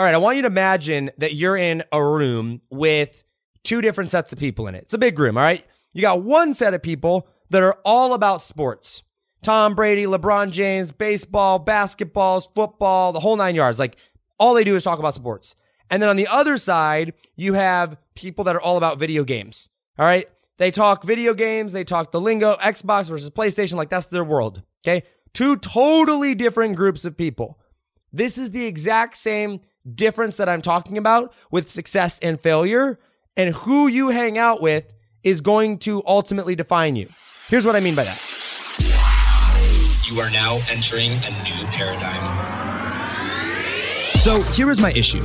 All right, I want you to imagine that you're in a room with two different sets of people in it. It's a big room, all right? You got one set of people that are all about sports. Tom Brady, LeBron James, baseball, basketballs, football, the whole nine yards. Like all they do is talk about sports. And then on the other side, you have people that are all about video games. All right. They talk video games, they talk the lingo, Xbox versus PlayStation, like that's their world. Okay. Two totally different groups of people. This is the exact same difference that I'm talking about with success and failure. And who you hang out with is going to ultimately define you. Here's what I mean by that. You are now entering a new paradigm. So here is my issue.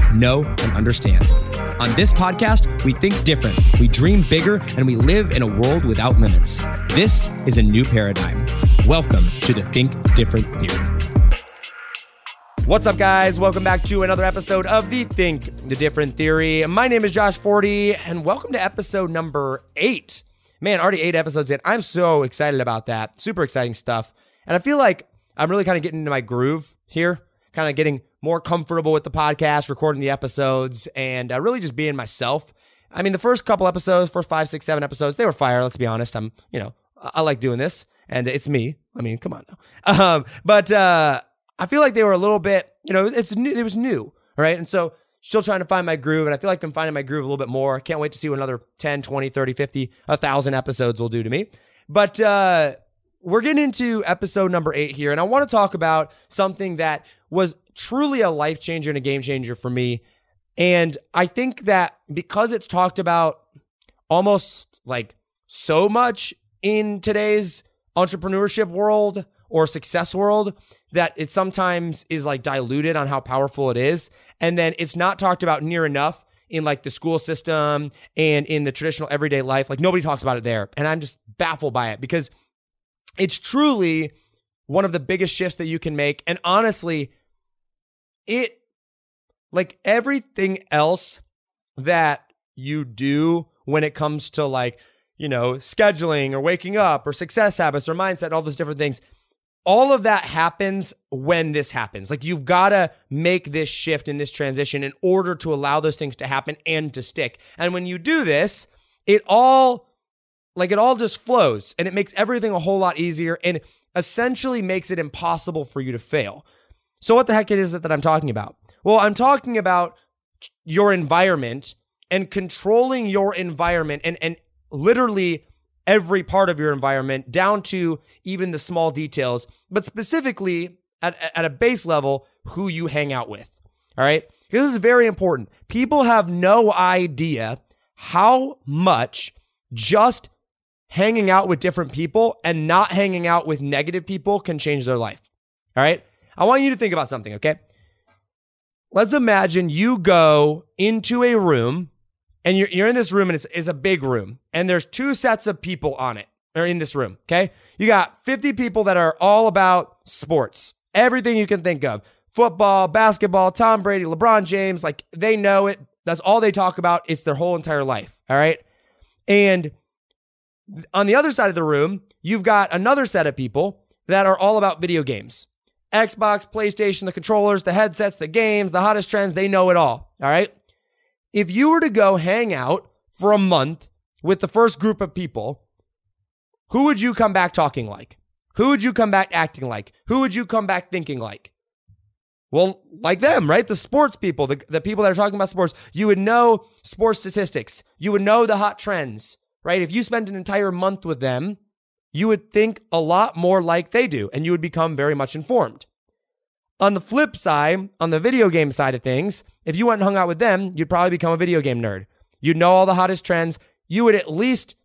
know, and understand. On this podcast, we think different, we dream bigger, and we live in a world without limits. This is a new paradigm. Welcome to the Think Different Theory. What's up, guys? Welcome back to another episode of the Think the Different Theory. My name is Josh Forti, and welcome to episode number eight. Man, already eight episodes in. I'm so excited about that. Super exciting stuff. And I feel like I'm really kind of getting into my groove here, kind of getting more comfortable with the podcast, recording the episodes, and uh, really just being myself. I mean, the first couple episodes, first five, six, seven episodes, they were fire. Let's be honest. I'm, you know, I, I like doing this, and it's me. I mean, come on now. Um, but uh, I feel like they were a little bit, you know, it's new. It was new, right? And so still trying to find my groove, and I feel like I'm finding my groove a little bit more. Can't wait to see what another 10, 20, 30, 50, 1,000 episodes will do to me. But uh, we're getting into episode number eight here, and I want to talk about something that was truly a life changer and a game changer for me. And I think that because it's talked about almost like so much in today's entrepreneurship world or success world that it sometimes is like diluted on how powerful it is. And then it's not talked about near enough in like the school system and in the traditional everyday life. Like nobody talks about it there. And I'm just baffled by it because it's truly one of the biggest shifts that you can make. And honestly, it like everything else that you do when it comes to like, you know, scheduling or waking up or success habits or mindset, all those different things. All of that happens when this happens. Like you've got to make this shift in this transition in order to allow those things to happen and to stick. And when you do this, it all like it all just flows and it makes everything a whole lot easier and essentially makes it impossible for you to fail. So, what the heck is it that I'm talking about? Well, I'm talking about your environment and controlling your environment and, and literally every part of your environment down to even the small details, but specifically at, at a base level, who you hang out with. All right. This is very important. People have no idea how much just hanging out with different people and not hanging out with negative people can change their life. All right. I want you to think about something, okay? Let's imagine you go into a room and you're, you're in this room and it's, it's a big room and there's two sets of people on it or in this room, okay? You got 50 people that are all about sports, everything you can think of football, basketball, Tom Brady, LeBron James, like they know it. That's all they talk about. It's their whole entire life, all right? And on the other side of the room, you've got another set of people that are all about video games. Xbox, PlayStation, the controllers, the headsets, the games, the hottest trends, they know it all. All right. If you were to go hang out for a month with the first group of people, who would you come back talking like? Who would you come back acting like? Who would you come back thinking like? Well, like them, right? The sports people, the, the people that are talking about sports, you would know sports statistics. You would know the hot trends, right? If you spent an entire month with them, you would think a lot more like they do, and you would become very much informed. On the flip side, on the video game side of things, if you went and hung out with them, you'd probably become a video game nerd. You'd know all the hottest trends. You would at least,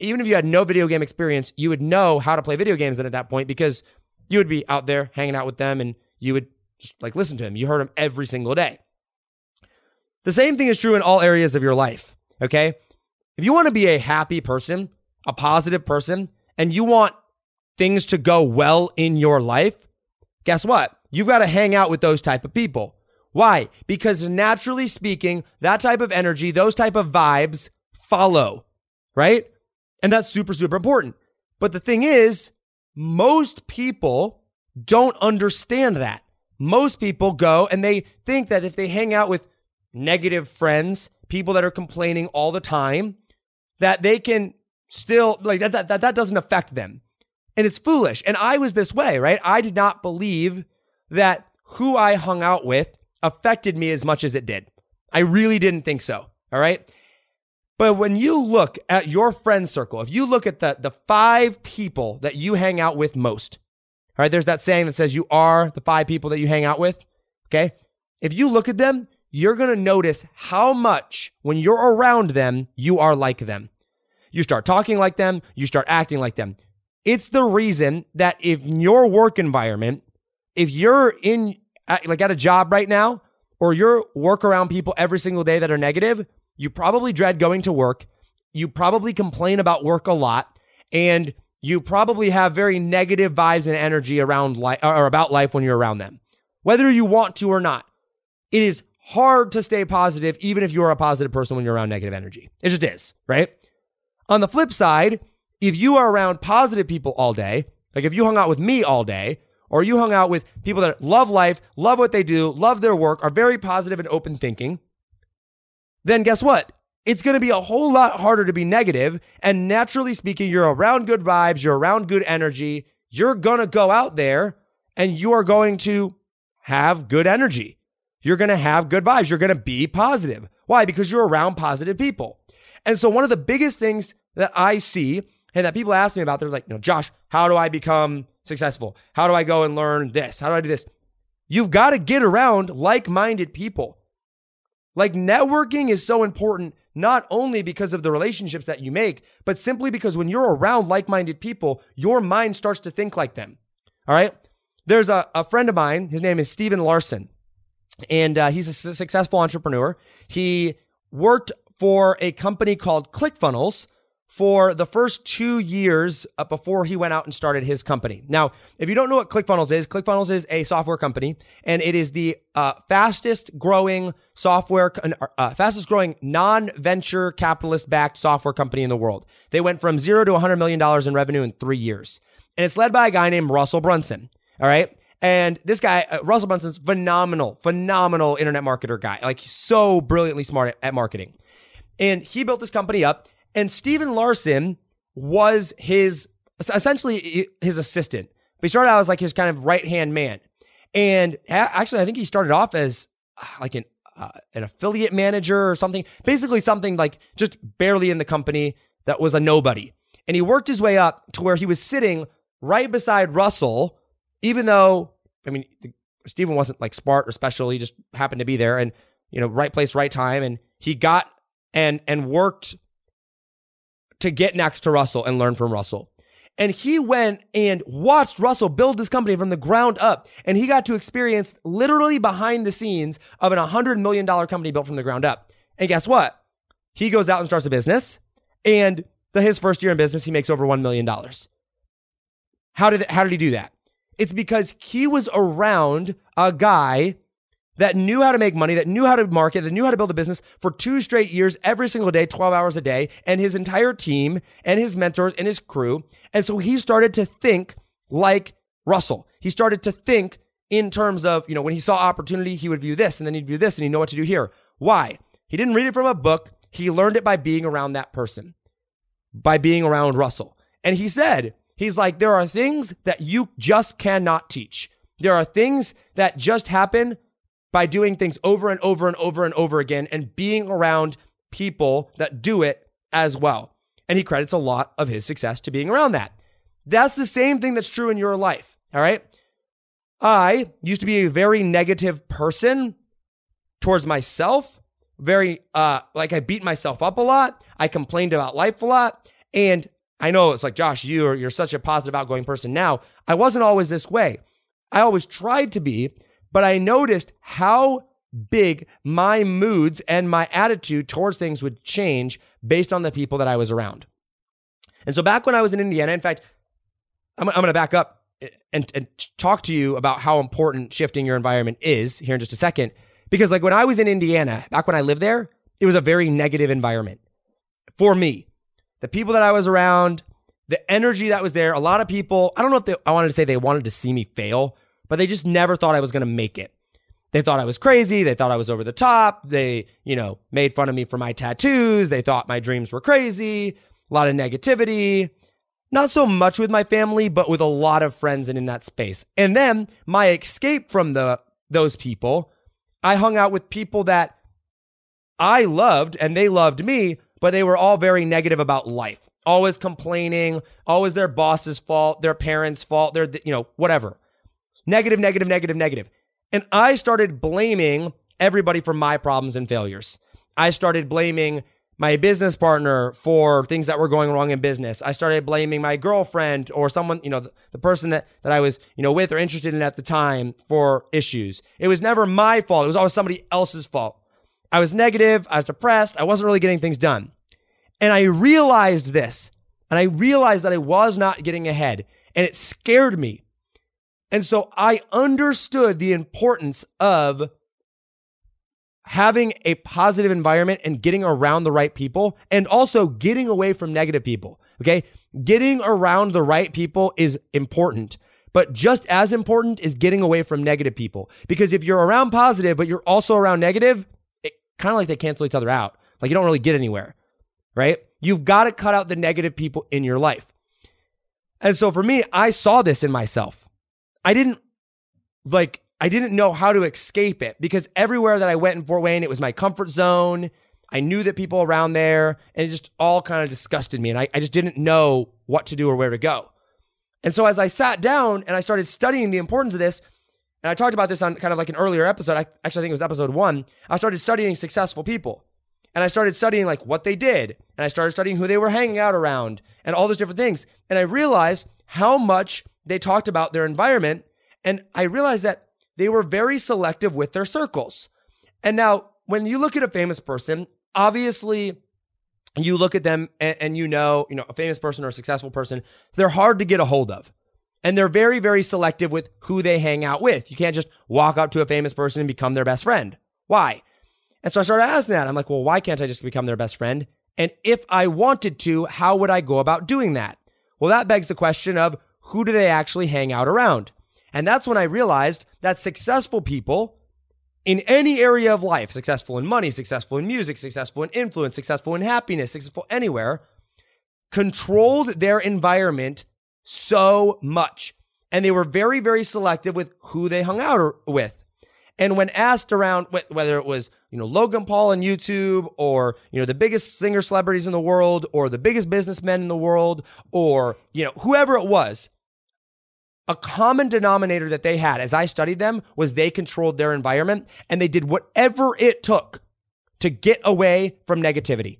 even if you had no video game experience, you would know how to play video games then at that point because you would be out there hanging out with them and you would just like listen to them. You heard them every single day. The same thing is true in all areas of your life. Okay. If you want to be a happy person, a positive person, and you want things to go well in your life, guess what? You've got to hang out with those type of people. Why? Because naturally speaking, that type of energy, those type of vibes follow, right? And that's super, super important. But the thing is, most people don't understand that. Most people go and they think that if they hang out with negative friends, people that are complaining all the time, that they can still like that that that, that doesn't affect them. And it's foolish. And I was this way, right? I did not believe that who I hung out with affected me as much as it did. I really didn't think so. All right. But when you look at your friend circle, if you look at the, the five people that you hang out with most, all right, there's that saying that says you are the five people that you hang out with. Okay. If you look at them, you're going to notice how much when you're around them, you are like them. You start talking like them, you start acting like them. It's the reason that if your work environment, if you're in like at a job right now, or you're work around people every single day that are negative, you probably dread going to work. You probably complain about work a lot. And you probably have very negative vibes and energy around life or about life when you're around them, whether you want to or not. It is hard to stay positive, even if you are a positive person when you're around negative energy. It just is, right? On the flip side, if you are around positive people all day, like if you hung out with me all day, or you hung out with people that love life, love what they do, love their work, are very positive and open thinking, then guess what? It's going to be a whole lot harder to be negative. And naturally speaking, you're around good vibes, you're around good energy. You're going to go out there and you are going to have good energy. You're going to have good vibes. You're going to be positive. Why? Because you're around positive people. And so, one of the biggest things that I see and that people ask me about, they're like, you know, Josh, how do I become successful? How do I go and learn this? How do I do this? You've got to get around like minded people. Like networking is so important, not only because of the relationships that you make, but simply because when you're around like minded people, your mind starts to think like them. All right. There's a, a friend of mine, his name is Stephen Larsen, and uh, he's a successful entrepreneur. He worked for a company called ClickFunnels for the first two years uh, before he went out and started his company. Now, if you don't know what ClickFunnels is, ClickFunnels is a software company, and it is the uh, fastest growing software, uh, fastest growing non-venture capitalist backed software company in the world. They went from zero to 100 million dollars in revenue in three years, and it's led by a guy named Russell Brunson. All right. And this guy, uh, Russell Brunson's phenomenal, phenomenal internet marketer guy. Like so brilliantly smart at, at marketing. And he built this company up and Stephen Larsen was his essentially his assistant. But he started out as like his kind of right hand man. And actually, I think he started off as uh, like an uh, an affiliate manager or something. Basically, something like just barely in the company that was a nobody. And he worked his way up to where he was sitting right beside Russell, even though I mean Stephen wasn't like smart or special. He just happened to be there and you know right place, right time. And he got and and worked to get next to Russell and learn from Russell. And he went and watched Russell build this company from the ground up. And he got to experience literally behind the scenes of an $100 million company built from the ground up. And guess what? He goes out and starts a business. And the, his first year in business, he makes over $1 million. How did, how did he do that? It's because he was around a guy that knew how to make money, that knew how to market, that knew how to build a business for two straight years, every single day, 12 hours a day, and his entire team and his mentors and his crew. And so he started to think like Russell. He started to think in terms of, you know, when he saw opportunity, he would view this and then he'd view this and he'd know what to do here. Why? He didn't read it from a book. He learned it by being around that person, by being around Russell. And he said, he's like, there are things that you just cannot teach. There are things that just happen by doing things over and over and over and over again and being around people that do it as well. And he credits a lot of his success to being around that. That's the same thing that's true in your life. All right. I used to be a very negative person towards myself, very, uh, like I beat myself up a lot. I complained about life a lot. And I know it's like, Josh, you are, you're such a positive, outgoing person now. I wasn't always this way. I always tried to be, but I noticed how big my moods and my attitude towards things would change based on the people that I was around. And so back when I was in Indiana, in fact, I'm, I'm going to back up eh, and, and talk to you about how important shifting your environment is here in just a second. Because, like, when I was in Indiana, back when I lived there, it was a very negative environment for me. The people that I was around, the energy that was there, a lot of people, I don't know if they, I wanted to say they wanted to see me fail, but they just never thought I was going to make it. They thought I was crazy. They thought I was over the top. They, you know, made fun of me for my tattoos. They thought my dreams were crazy. A lot of negativity. Not so much with my family, but with a lot of friends and in that space. And then my escape from the those people, I hung out with people that I loved and they loved me, but they were all very negative about life. Always complaining, always their boss's fault, their parents' fault, their you know, whatever. Negative, negative, negative, negative. And I started blaming everybody for my problems and failures. I started blaming my business partner for things that were going wrong in business. I started blaming my girlfriend or someone, you know, the, the, person that, that I was, you know, with or interested in at the time for issues. It was never my fault. It was always somebody else's fault. I was negative. I was depressed. I wasn't really getting things done. And I realized this and I realized that I was not getting ahead and it scared me. And so I understood the importance of having a positive environment and getting around the right people and also getting away from negative people. Okay. Getting around the right people is important, but just as important is getting away from negative people. Because if you're around positive, but you're also around negative, kind of like they cancel each other out. Like you don't really get anywhere, right? You've got to cut out the negative people in your life. And so for me, I saw this in myself. I didn't like I didn't know how to escape it because everywhere that I went in Fort Wayne, it was my comfort zone. I knew that people around there, and it just all kind of disgusted me. And I, I just didn't know what to do or where to go. And so as I sat down and I started studying the importance of this, and I talked about this on kind of like an earlier episode, I actually think it was episode one, I started studying successful people. And I started studying like what they did. And I started studying who they were hanging out around and all those different things. And I realized how much they talked about their environment. And I realized that they were very selective with their circles. And now, when you look at a famous person, obviously, you look at them and, and, you know, you know, a famous person or a successful person, they're hard to get a hold of. And they're very, very selective with who they hang out with. You can't just walk up to a famous person and become their best friend. Why? And so I started asking that. I'm like, well, why can't I just become their best friend? And if I wanted to, how would I go about doing that? Well, that begs the question of who do they actually hang out around? And that's when I realized that successful people in any area of life, successful in money, successful in music, successful in influence, successful in happiness, successful anywhere, controlled their environment so much. And they were very, very selective with who they hung out er, with. And when asked around whether it was, you know, Logan Paul on YouTube or, you know, the biggest singer celebrities in the world or the biggest businessmen in the world or, you know, whoever it was, a common denominator that they had as I studied them was they controlled their environment and they did whatever it took to get away from negativity.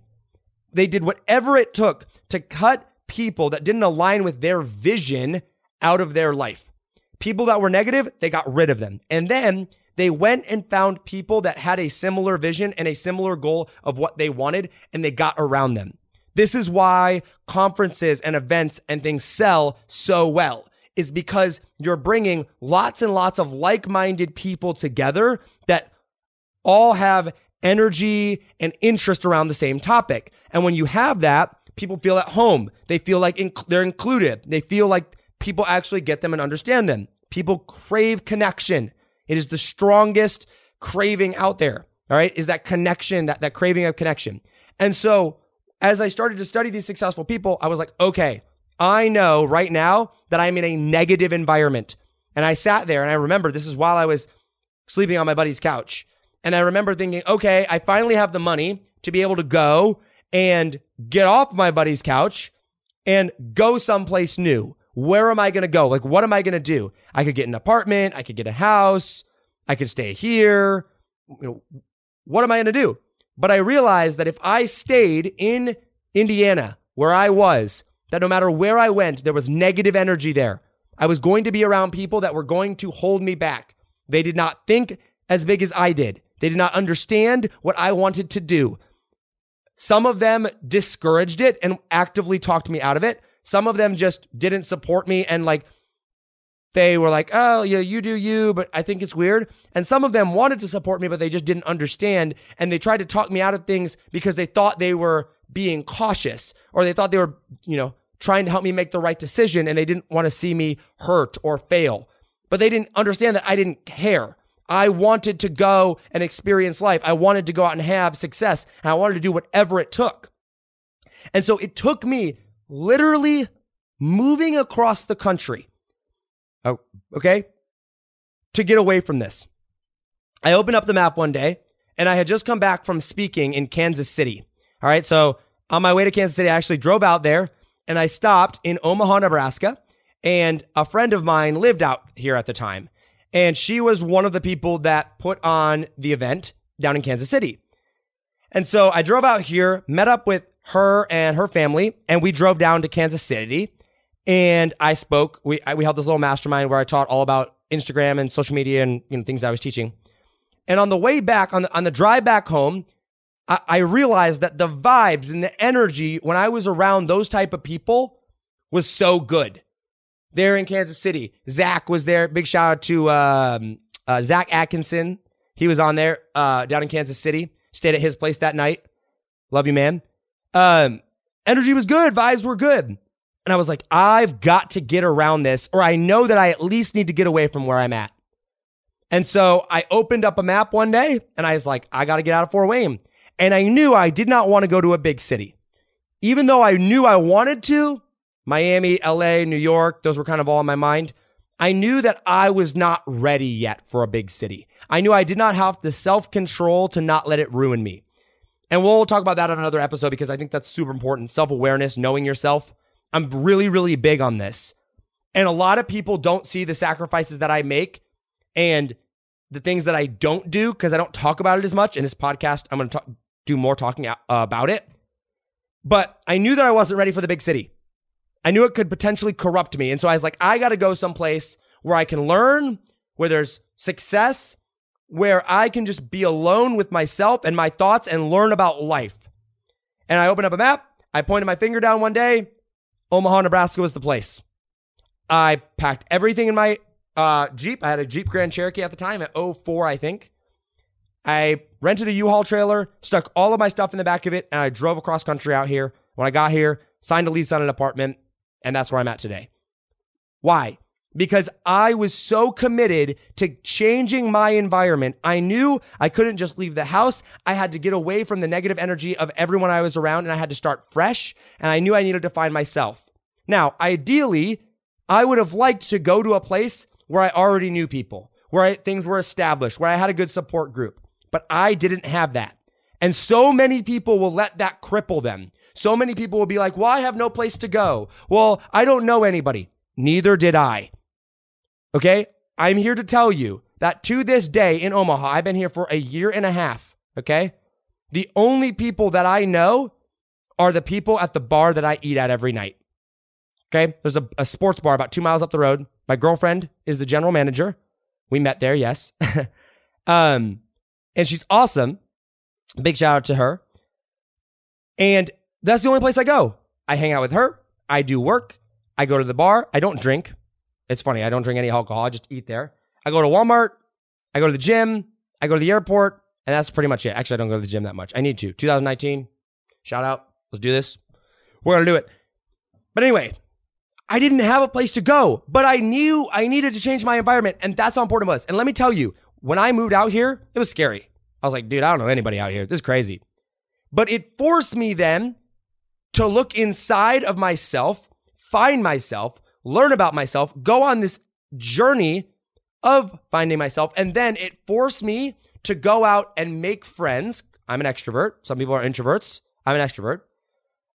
They did whatever it took to cut people that didn't align with their vision out of their life. People that were negative, they got rid of them. And then they went and found people that had a similar vision and a similar goal of what they wanted, and they got around them. This is why conferences and events and things sell so well is because you're bringing lots and lots of like minded people together that all have energy and interest around the same topic. And when you have that, people feel at home. They feel like inc- they're included. They feel like people actually get them and understand them. People crave connection. It is the strongest craving out there. All right. Is that connection, that, that craving of connection. And so as I started to study these successful people, I was like, okay, I know right now that I'm in a negative environment. And I sat there and I remember this is while I was sleeping on my buddy's couch. And I remember thinking, okay, I finally have the money to be able to go and get off my buddy's couch and go someplace new. Where am I going to go? Like, what am I going to do? I could get an apartment. I could get a house. I could stay here. You know, what am I going to do? But I realized that if I stayed in Indiana, where I was, that no matter where I went, there was negative energy there. I was going to be around people that were going to hold me back. They did not think as big as I did. They did not understand what I wanted to do. Some of them discouraged it and actively talked me out of it. Some of them just didn't support me and like they were like, "Oh, yeah, you do you," but I think it's weird. And some of them wanted to support me, but they just didn't understand and they tried to talk me out of things because they thought they were being cautious or they thought they were, you know, trying to help me make the right decision and they didn't want to see me hurt or fail. But they didn't understand that I didn't care. I wanted to go and experience life. I wanted to go out and have success, and I wanted to do whatever it took. And so it took me literally moving across the country, oh, okay, to get away from this. I opened up the map one day, and I had just come back from speaking in Kansas City. All right, so on my way to Kansas City, I actually drove out there and I stopped in Omaha, Nebraska. And a friend of mine lived out here at the time. And she was one of the people that put on the event down in Kansas City. And so I drove out here, met up with her and her family, and we drove down to Kansas City. And I spoke. We I, we held this little mastermind where I taught all about Instagram and social media and you know things I was teaching. And on the way back, on the on the drive back home, I, I realized that the vibes and the energy when I was around those type of people was so good there in Kansas City. Zach was there. Big shout out to um, uh, Zach Atkinson. He was on there uh, down in Kansas City. Stayed at his place that night. Love you, man. Um, energy was good. Vibes were good. And I was like, I've got to get around this, or I know that I at least need to get away from where I'm at. And so I opened up a map one day and I was like, I got to get out of Fort Wayne. And I knew I did not want to go to a big city. Even though I knew I wanted to, Miami, LA, New York, those were kind of all in my mind. I knew that I was not ready yet for a big city. I knew I did not have the self control to not let it ruin me. And we'll talk about that on another episode because I think that's super important. Self awareness, knowing yourself. I'm really, really big on this. And a lot of people don't see the sacrifices that I make and the things that I don't do because I don't talk about it as much. In this podcast, I'm going to do more talking about it. But I knew that I wasn't ready for the big city. I knew it could potentially corrupt me. And so I was like, I got to go someplace where I can learn, where there's success, where I can just be alone with myself and my thoughts and learn about life. And I opened up a map. I pointed my finger down one day. Omaha, Nebraska was the place. I packed everything in my uh, Jeep. I had a Jeep Grand Cherokee at the time at 04, I think. I rented a U-Haul trailer, stuck all of my stuff in the back of it, and I drove across country out here. When I got here, signed a lease on an apartment, and that's where I'm at today. Why? Because I was so committed to changing my environment. I knew I couldn't just leave the house. I had to get away from the negative energy of everyone I was around and I had to start fresh. And I knew I needed to find myself. Now, ideally, I would have liked to go to a place where I already knew people, where I, things were established, where I had a good support group. But I didn't have that. And so many people will let that cripple them. So many people will be like, well, I have no place to go. Well, I don't know anybody. Neither did I. Okay. I'm here to tell you that to this day in Omaha, I've been here for a year and a half. Okay. The only people that I know are the people at the bar that I eat at every night. Okay. There's a, a sports bar about two miles up the road. My girlfriend is the general manager. We met there, yes. um, and she's awesome. Big shout out to her. And that's the only place I go. I hang out with her. I do work. I go to the bar. I don't drink. It's funny. I don't drink any alcohol. I just eat there. I go to Walmart. I go to the gym. I go to the airport. And that's pretty much it. Actually, I don't go to the gym that much. I need to. 2019. Shout out. Let's do this. We're going to do it. But anyway, I didn't have a place to go, but I knew I needed to change my environment. And that's how important it was. And let me tell you, when I moved out here, it was scary. I was like, dude, I don't know anybody out here. This is crazy. But it forced me then to look inside of myself, find myself, learn about myself, go on this journey of finding myself. And then it forced me to go out and make friends. I'm an extrovert. Some people are introverts. I'm an extrovert.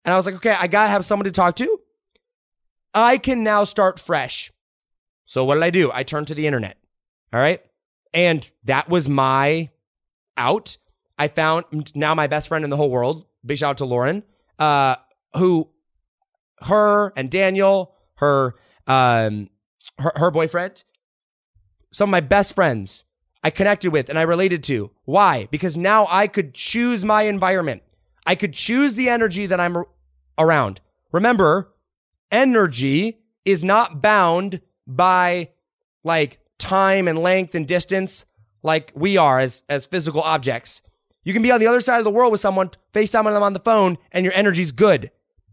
And I was like, okay, I got to have someone to talk to. I can now start fresh. So what did I do? I turned to the internet. All right. And that was my out. I found now my best friend in the whole world. Big shout out to Lauren, uh, who, her and Daniel, her, um, her, her boyfriend, some of my best friends. I connected with and I related to. Why? Because now I could choose my environment. I could choose the energy that I'm around. Remember, energy is not bound by like time and length and distance like we are as, as physical objects. You can be on the other side of the world with someone, FaceTime them on the phone, and your energy's good.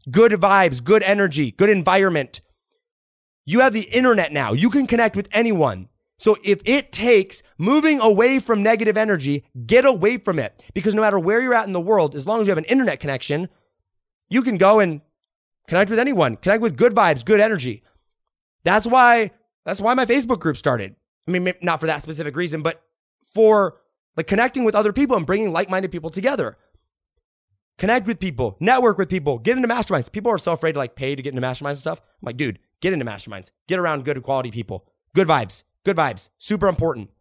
Good vibes, good energy, good environment. You have the internet now. You can connect with anyone. So if it takes moving away from negative energy, get away from it. Because no matter where you're at in the world, as long as you have an internet connection, you can go and connect with anyone, connect with good vibes, good energy. That's why that's why my Facebook group started. I mean, not for that specific reason, but for like connecting with other people and bringing like-minded people together. Connect with people, network with people, get into masterminds. People are so afraid to like pay to get into masterminds and stuff. I'm like, dude, get into masterminds. Get around good quality people. Good vibes. Good vibes. Super important.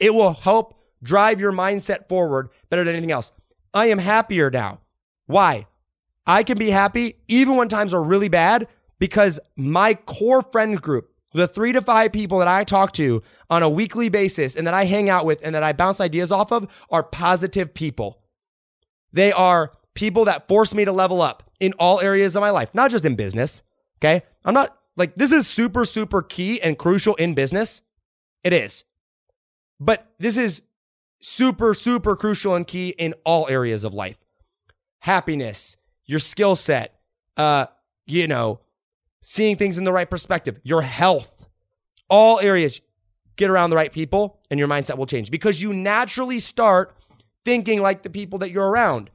It will help drive your mindset forward better than anything else. I am happier now. Why? I can be happy even when times are really bad because my core friend group, the three to five people that I talk to on a weekly basis and that I hang out with and that I bounce ideas off of are positive people. They are people that force me to level up in all areas of my life, not just in business. Okay. I'm not like, this is super, super key and crucial in business. It is. But this is super, super crucial and key in all areas of life happiness, your skill set, uh, you know, seeing things in the right perspective, your health, all areas. Get around the right people and your mindset will change because you naturally start thinking like the people that you're around.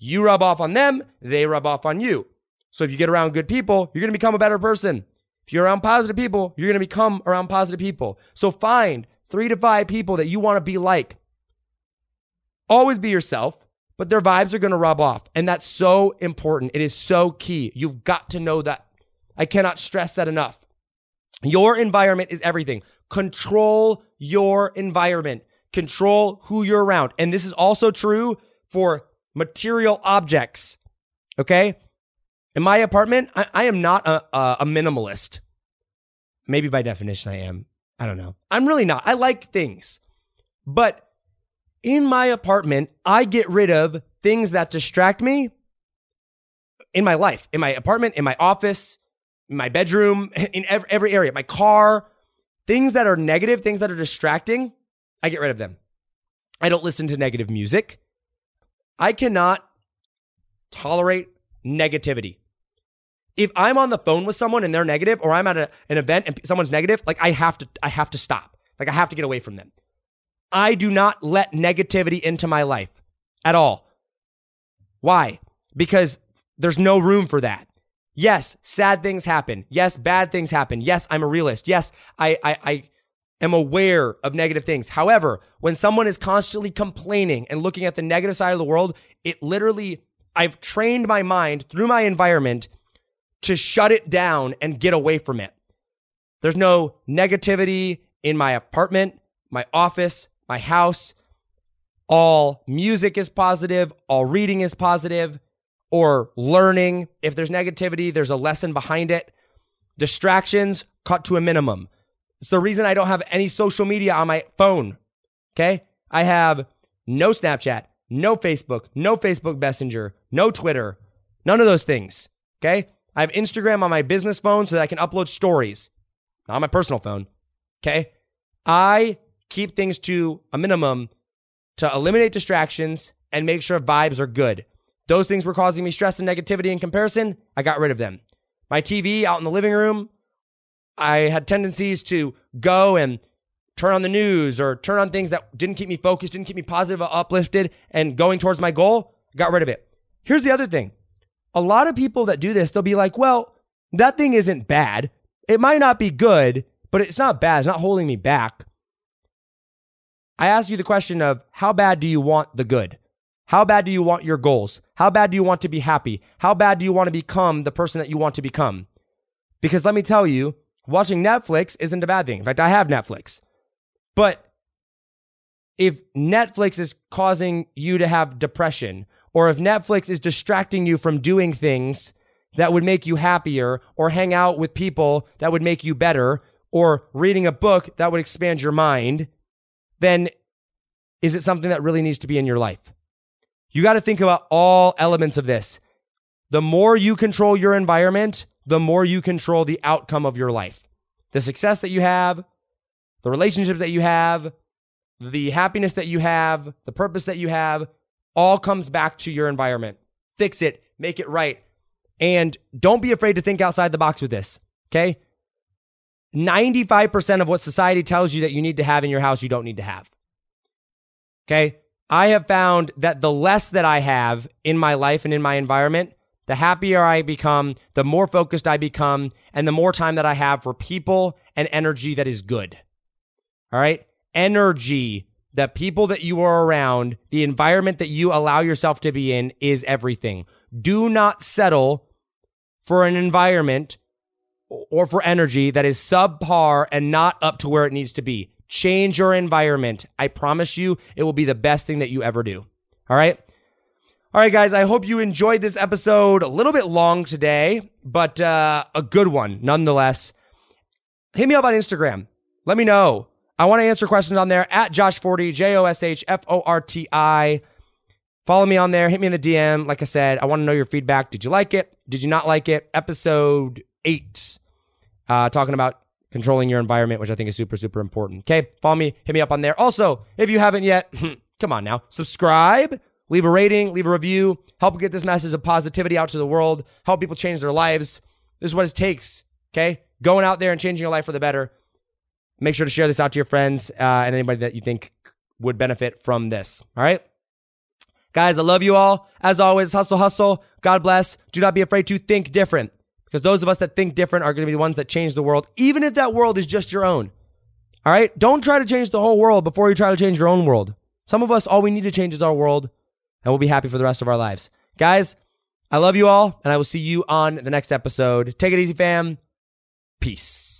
You rub off on them, they rub off on you. So if you get around good people, you're going to become a better person. If you're around positive people, you're going to become around positive people. So find three to five people that you want to be like. Always be yourself, but their vibes are going to rub off. And that's so important. It is so key. You've got to know that. I cannot stress that enough. Your environment is everything. Control your environment, control who you're around. And this is also true for material objects. Okay. In my apartment, I, I am not a, a, a minimalist. Maybe by definition, I am. I don't know. I'm really not. I like things. But in my apartment, I get rid of things that distract me in my life, in my apartment, in my office, in my bedroom, in every, every area, my car, things that are negative, things that are distracting, I get rid of them. I don't listen to negative music. I cannot tolerate negativity if I'm on the phone with someone and they're negative, or I'm at a, an event and someone's negative, like I have to, I have to stop. Like I have to get away from them. I do not let negativity into my life at all. Why? Because there's no room for that. Yes, sad things happen. Yes, bad things happen. Yes, I'm a realist. Yes, I, I, I am aware of negative things. However, when someone is constantly complaining and looking at the negative side of the world, it literally, I've trained my mind through my environment to shut it down and get away from it. There's no negativity in my apartment, my office, my house. All music is positive, all reading is positive, or learning. If there's negativity, there's a lesson behind it. Distractions cut to a minimum. It's the reason I don't have any social media on my phone. Okay? I have no Snapchat, no Facebook, no Facebook Messenger, no Twitter, none of those things. Okay? I have Instagram on my business phone so that I can upload stories, not on my personal phone. Okay. I keep things to a minimum to eliminate distractions and make sure vibes are good. Those things were causing me stress and negativity in comparison. I got rid of them. My TV out in the living room, I had tendencies to go and turn on the news or turn on things that didn't keep me focused, didn't keep me positive, uplifted, and going towards my goal. Got rid of it. Here's the other thing a lot of people that do this, they'll be like, well, that thing isn't bad. It might not be good, but it's not bad. It's not holding me back. I ask you the question of how bad do you want the good? How bad do you want your goals? How bad do you want to be happy? How bad do you want to become the person that you want to become? Because let me tell you, watching Netflix isn't a bad thing. In fact, I have Netflix. But if Netflix is causing you to have depression or if Netflix is distracting you from doing things that would make you happier, or hang out with people that would make you better, or reading a book that would expand your mind, then is it something that really needs to be in your life? You got to think about all elements of this. The more you control your environment, the more you control the outcome of your life. The success that you have, the relationships that you have, the happiness that you have, the purpose that you have, all comes back to your environment. Fix it, make it right. And don't be afraid to think outside the box with this, okay? 95% of what society tells you that you need to have in your house, you don't need to have. Okay. I have found that the less that I have in my life and in my environment, the happier I become, the more focused I become, and the more time that I have for people and energy that is good. All right. Energy, the people that you are around, the environment that you allow yourself to be in is everything. Do not settle for an environment or for energy that is subpar and not up to where it needs to be. Change your environment. I promise you, it will be the best thing that you ever do. All right. All right, guys, I hope you enjoyed this episode. A little bit long today, but uh, a good one nonetheless. Hit me up on Instagram. Let me know. I want to answer questions on there at Josh Forti, J O S H F O R T I. Follow me on there. Hit me in the DM. Like I said, I want to know your feedback. Did you like it? Did you not like it? Episode eight, uh, talking about controlling your environment, which I think is super, super important. Okay, follow me, hit me up on there. Also, if you haven't yet, come on now, subscribe, leave a rating, leave a review, help get this message of positivity out to the world, help people change their lives. This is what it takes. Okay, going out there and changing your life for the better. Make sure to share this out to your friends uh, and anybody that you think would benefit from this. All right. Guys, I love you all. As always, hustle, hustle. God bless. Do not be afraid to think different. Because those of us that think different are going to be the ones that change the world, even if that world is just your own. All right? Don't try to change the whole world before you try to change your own world. Some of us, all we need to change is our world, and we'll be happy for the rest of our lives. Guys, I love you all, and I will see you on the next episode. Take it easy, fam. Peace.